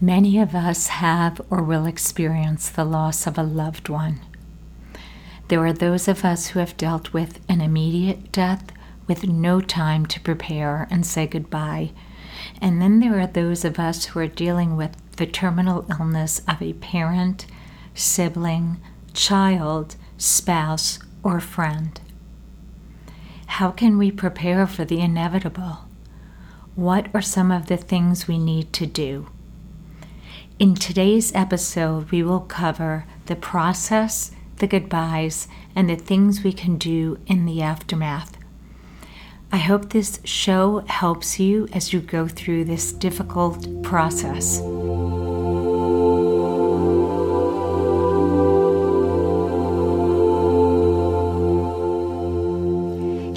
Many of us have or will experience the loss of a loved one. There are those of us who have dealt with an immediate death with no time to prepare and say goodbye. And then there are those of us who are dealing with the terminal illness of a parent, sibling, child, spouse, or friend. How can we prepare for the inevitable? What are some of the things we need to do? In today's episode, we will cover the process, the goodbyes, and the things we can do in the aftermath. I hope this show helps you as you go through this difficult process.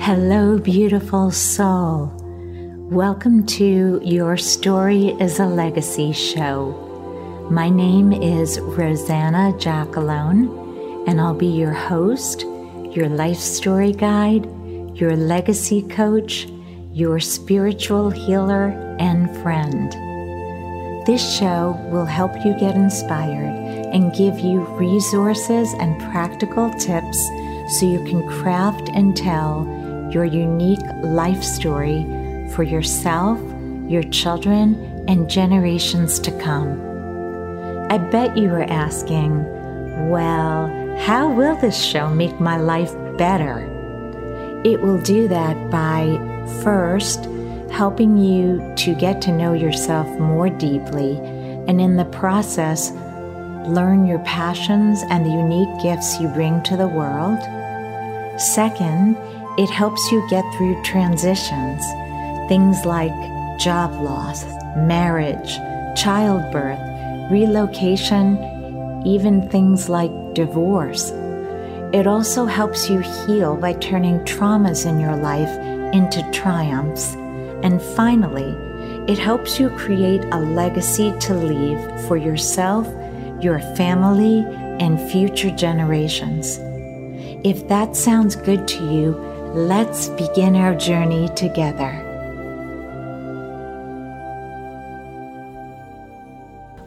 Hello, beautiful soul. Welcome to Your Story is a Legacy show. My name is Rosanna Jackalone, and I'll be your host, your life story guide, your legacy coach, your spiritual healer, and friend. This show will help you get inspired and give you resources and practical tips so you can craft and tell your unique life story for yourself, your children, and generations to come. I bet you are asking, well, how will this show make my life better? It will do that by first helping you to get to know yourself more deeply, and in the process, learn your passions and the unique gifts you bring to the world. Second, it helps you get through transitions, things like job loss, marriage, childbirth, relocation, even things like divorce. It also helps you heal by turning traumas in your life into triumphs. And finally, it helps you create a legacy to leave for yourself, your family, and future generations. If that sounds good to you, Let's begin our journey together.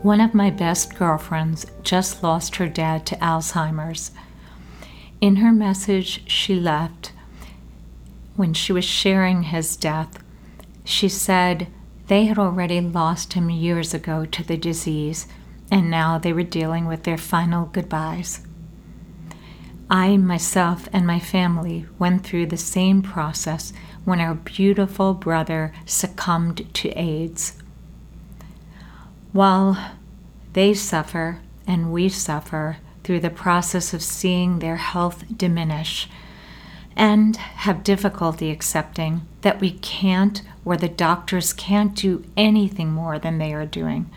One of my best girlfriends just lost her dad to Alzheimer's. In her message she left, when she was sharing his death, she said they had already lost him years ago to the disease, and now they were dealing with their final goodbyes. I, myself, and my family went through the same process when our beautiful brother succumbed to AIDS. While they suffer and we suffer through the process of seeing their health diminish and have difficulty accepting that we can't or the doctors can't do anything more than they are doing,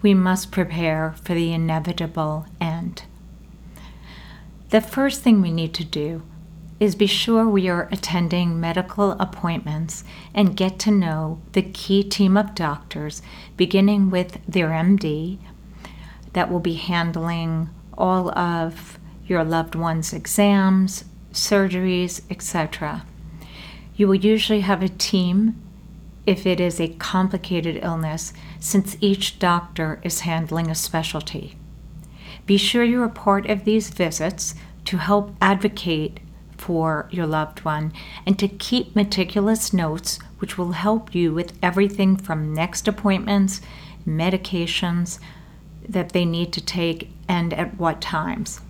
we must prepare for the inevitable end. The first thing we need to do is be sure we are attending medical appointments and get to know the key team of doctors, beginning with their MD, that will be handling all of your loved one's exams, surgeries, etc. You will usually have a team if it is a complicated illness, since each doctor is handling a specialty. Be sure you're part of these visits to help advocate for your loved one and to keep meticulous notes, which will help you with everything from next appointments, medications that they need to take, and at what times.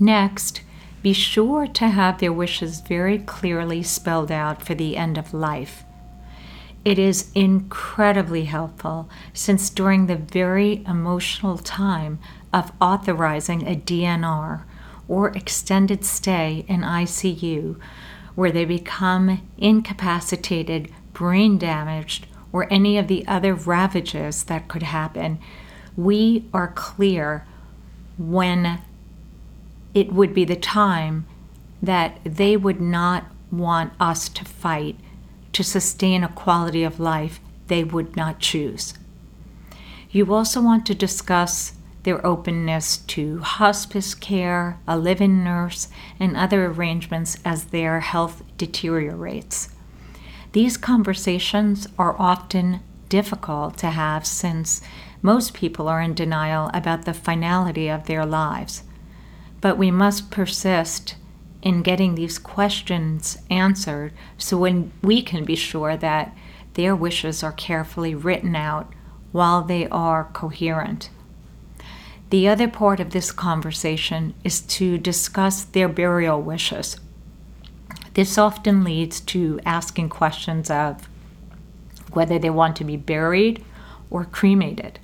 Next, be sure to have their wishes very clearly spelled out for the end of life. It is incredibly helpful since during the very emotional time of authorizing a DNR or extended stay in ICU, where they become incapacitated, brain damaged, or any of the other ravages that could happen, we are clear when it would be the time that they would not want us to fight to sustain a quality of life they would not choose. You also want to discuss their openness to hospice care, a live in nurse, and other arrangements as their health deteriorates. These conversations are often difficult to have since most people are in denial about the finality of their lives. But we must persist in getting these questions answered so when we can be sure that their wishes are carefully written out while they are coherent. The other part of this conversation is to discuss their burial wishes. This often leads to asking questions of whether they want to be buried or cremated.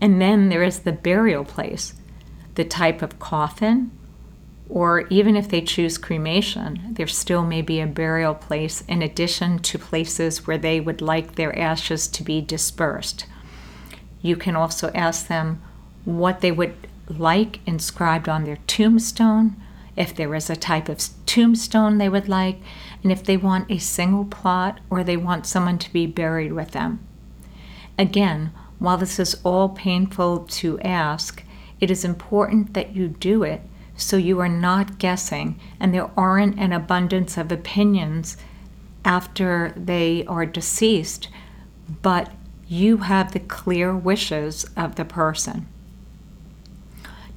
And then there is the burial place, the type of coffin, or even if they choose cremation, there still may be a burial place in addition to places where they would like their ashes to be dispersed. You can also ask them what they would like inscribed on their tombstone, if there is a type of tombstone they would like, and if they want a single plot or they want someone to be buried with them. Again, while this is all painful to ask, it is important that you do it so you are not guessing and there aren't an abundance of opinions after they are deceased, but you have the clear wishes of the person.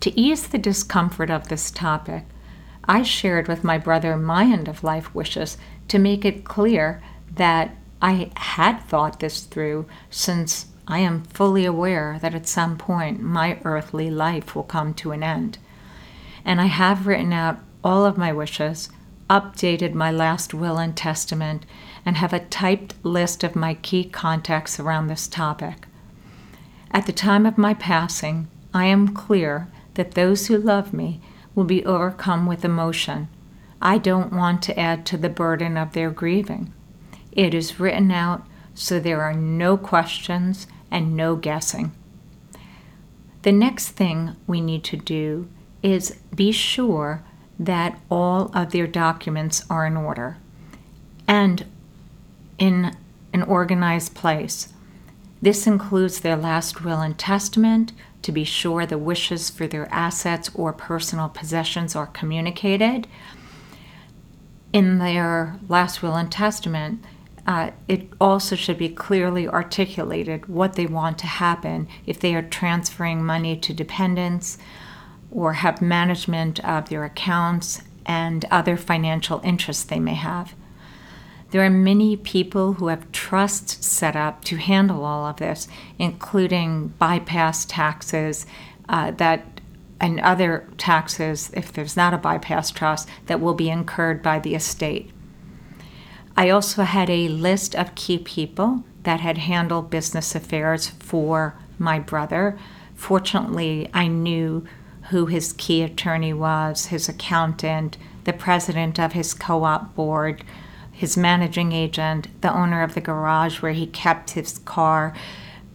To ease the discomfort of this topic, I shared with my brother my end of life wishes to make it clear that I had thought this through since I am fully aware that at some point my earthly life will come to an end. And I have written out all of my wishes, updated my last will and testament, and have a typed list of my key contacts around this topic. At the time of my passing, I am clear that those who love me will be overcome with emotion. I don't want to add to the burden of their grieving. It is written out so there are no questions and no guessing. The next thing we need to do is be sure that all of their documents are in order and in an organized place. This includes their last will and testament, to be sure the wishes for their assets or personal possessions are communicated. In their last will and testament, uh, it also should be clearly articulated what they want to happen if they are transferring money to dependents or have management of their accounts and other financial interests they may have. There are many people who have trusts set up to handle all of this, including bypass taxes uh, that and other taxes, if there's not a bypass trust, that will be incurred by the estate. I also had a list of key people that had handled business affairs for my brother. Fortunately, I knew who his key attorney was, his accountant, the president of his co op board, his managing agent, the owner of the garage where he kept his car.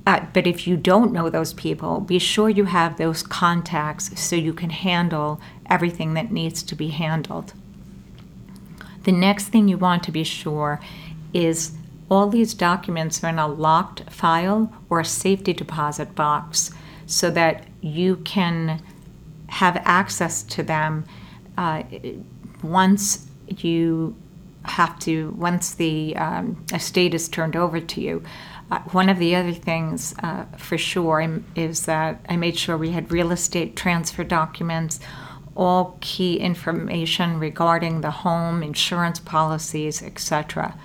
Uh, but if you don't know those people, be sure you have those contacts so you can handle everything that needs to be handled. The next thing you want to be sure is all these documents are in a locked file or a safety deposit box so that you can have access to them uh, once you have to, once the um, estate is turned over to you. Uh, one of the other things uh, for sure is that I made sure we had real estate transfer documents, all key information regarding the home, insurance policies, etc.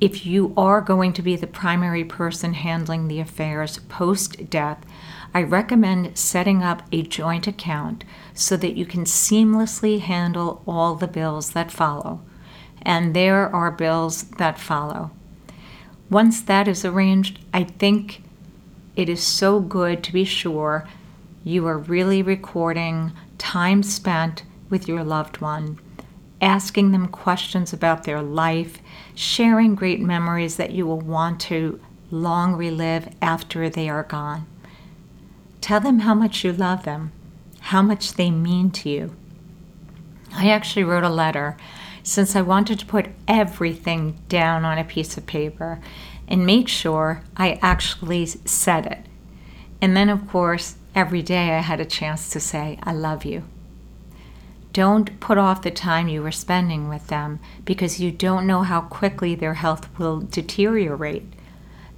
If you are going to be the primary person handling the affairs post death, I recommend setting up a joint account so that you can seamlessly handle all the bills that follow. And there are bills that follow. Once that is arranged, I think it is so good to be sure you are really recording time spent with your loved one, asking them questions about their life, sharing great memories that you will want to long relive after they are gone. Tell them how much you love them, how much they mean to you. I actually wrote a letter since I wanted to put everything down on a piece of paper and make sure I actually said it. And then, of course, every day I had a chance to say, I love you. Don't put off the time you were spending with them because you don't know how quickly their health will deteriorate.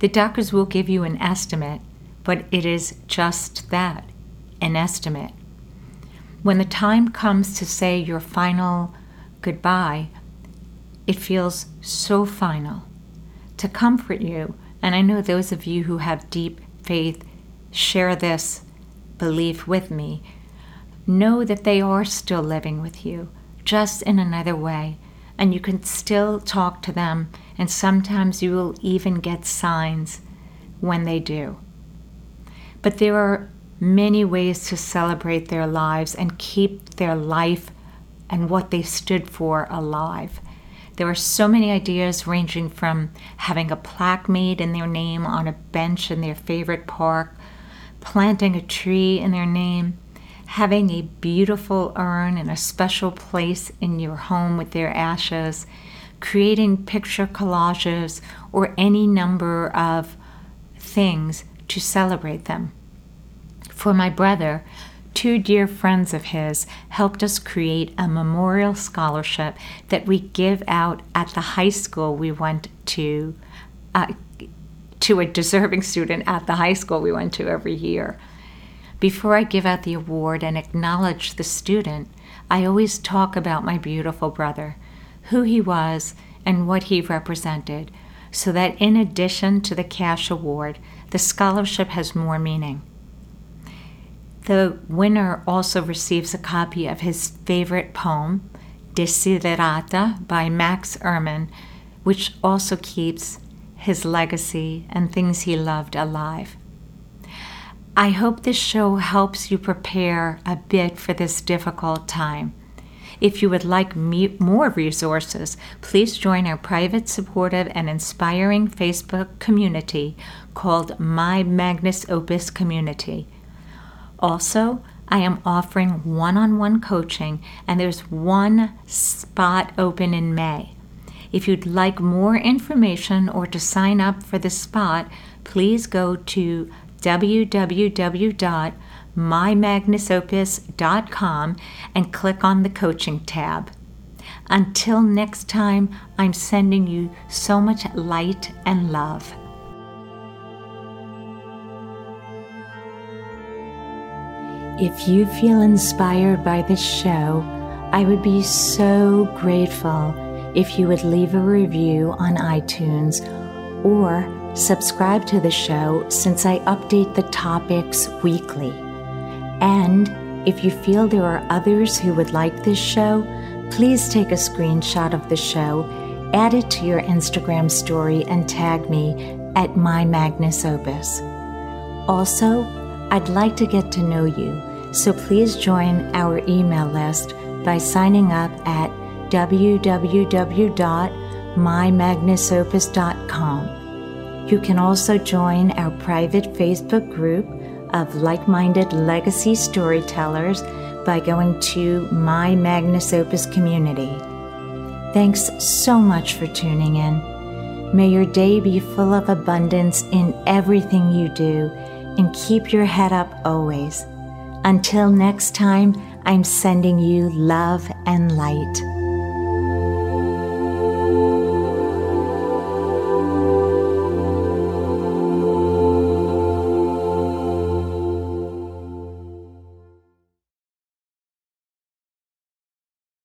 The doctors will give you an estimate, but it is just that an estimate. When the time comes to say your final goodbye, it feels so final. To comfort you, and I know those of you who have deep faith share this belief with me, know that they are still living with you, just in another way, and you can still talk to them, and sometimes you will even get signs when they do. But there are many ways to celebrate their lives and keep their life and what they stood for alive. There are so many ideas ranging from having a plaque made in their name on a bench in their favorite park, planting a tree in their name, having a beautiful urn in a special place in your home with their ashes, creating picture collages, or any number of things to celebrate them. For my brother, two dear friends of his helped us create a memorial scholarship that we give out at the high school we went to, uh, to a deserving student at the high school we went to every year. Before I give out the award and acknowledge the student, I always talk about my beautiful brother, who he was, and what he represented, so that in addition to the cash award, the scholarship has more meaning. The winner also receives a copy of his favorite poem, Desiderata by Max Ehrmann, which also keeps his legacy and things he loved alive. I hope this show helps you prepare a bit for this difficult time. If you would like more resources, please join our private, supportive, and inspiring Facebook community called My Magnus Opus Community. Also, I am offering one on one coaching, and there's one spot open in May. If you'd like more information or to sign up for the spot, please go to www.mymagnusopus.com and click on the coaching tab. Until next time, I'm sending you so much light and love. If you feel inspired by this show, I would be so grateful if you would leave a review on iTunes or subscribe to the show since I update the topics weekly. And if you feel there are others who would like this show, please take a screenshot of the show, add it to your Instagram story, and tag me at my Magnus Opus. Also, I'd like to get to know you, so please join our email list by signing up at www.mymagnusopus.com. You can also join our private Facebook group of like minded legacy storytellers by going to My Magnus Opus Community. Thanks so much for tuning in. May your day be full of abundance in everything you do and keep your head up always. Until next time, I'm sending you love and light.